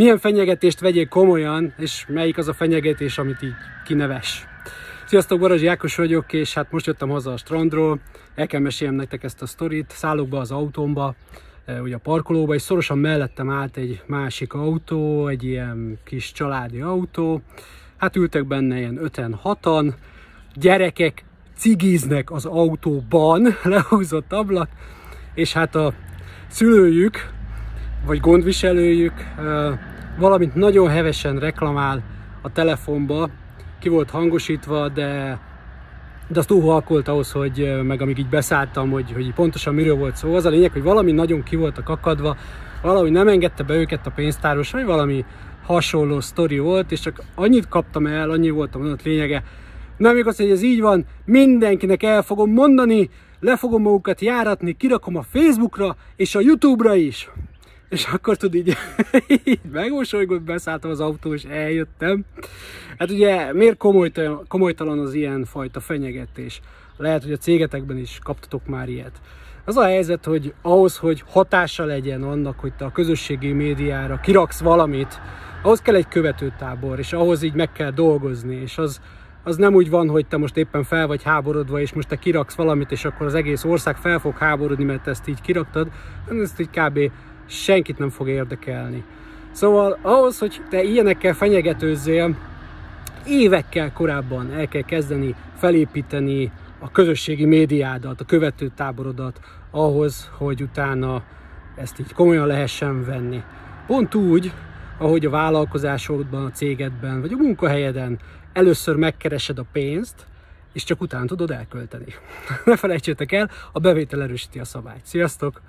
milyen fenyegetést vegyél komolyan, és melyik az a fenyegetés, amit így kineves. Sziasztok, Barazsi Ákos vagyok, és hát most jöttem haza a strandról, el kell meséljem nektek ezt a sztorit, szállok be az autómba, e, ugye a parkolóba, és szorosan mellettem állt egy másik autó, egy ilyen kis családi autó, hát ültek benne ilyen 5-6-an, gyerekek cigiznek az autóban, lehúzott ablak, és hát a szülőjük, vagy gondviselőjük valamint nagyon hevesen reklamál a telefonba, ki volt hangosítva, de, de az túl halkolt ahhoz, hogy meg amíg így beszálltam, hogy, hogy pontosan miről volt szó. Az a lényeg, hogy valami nagyon ki voltak akadva, valahogy nem engedte be őket a pénztáros, vagy valami hasonló sztori volt, és csak annyit kaptam el, annyi volt a mondat lényege. Nem igaz, hogy ez így van, mindenkinek el fogom mondani, le fogom magukat járatni, kirakom a Facebookra és a Youtube-ra is. És akkor tud így, így megmosolygott, beszálltam az autó, és eljöttem. Hát ugye miért komolytalan, komolytalan az ilyen fajta fenyegetés? Lehet, hogy a cégetekben is kaptatok már ilyet. Az a helyzet, hogy ahhoz, hogy hatása legyen annak, hogy te a közösségi médiára kiraksz valamit, ahhoz kell egy követőtábor, és ahhoz így meg kell dolgozni, és az, az nem úgy van, hogy te most éppen fel vagy háborodva, és most te kiraksz valamit, és akkor az egész ország fel fog háborodni, mert ezt így kiraktad, hanem ezt így kb. Senkit nem fog érdekelni. Szóval ahhoz, hogy te ilyenekkel fenyegetőzzél, évekkel korábban el kell kezdeni felépíteni a közösségi médiádat, a követő táborodat ahhoz, hogy utána ezt így komolyan lehessen venni. Pont úgy, ahogy a vállalkozásodban, a cégedben, vagy a munkahelyeden először megkeresed a pénzt, és csak utána tudod elkölteni. ne felejtsétek el, a bevétel erősíti a szabályt. Sziasztok!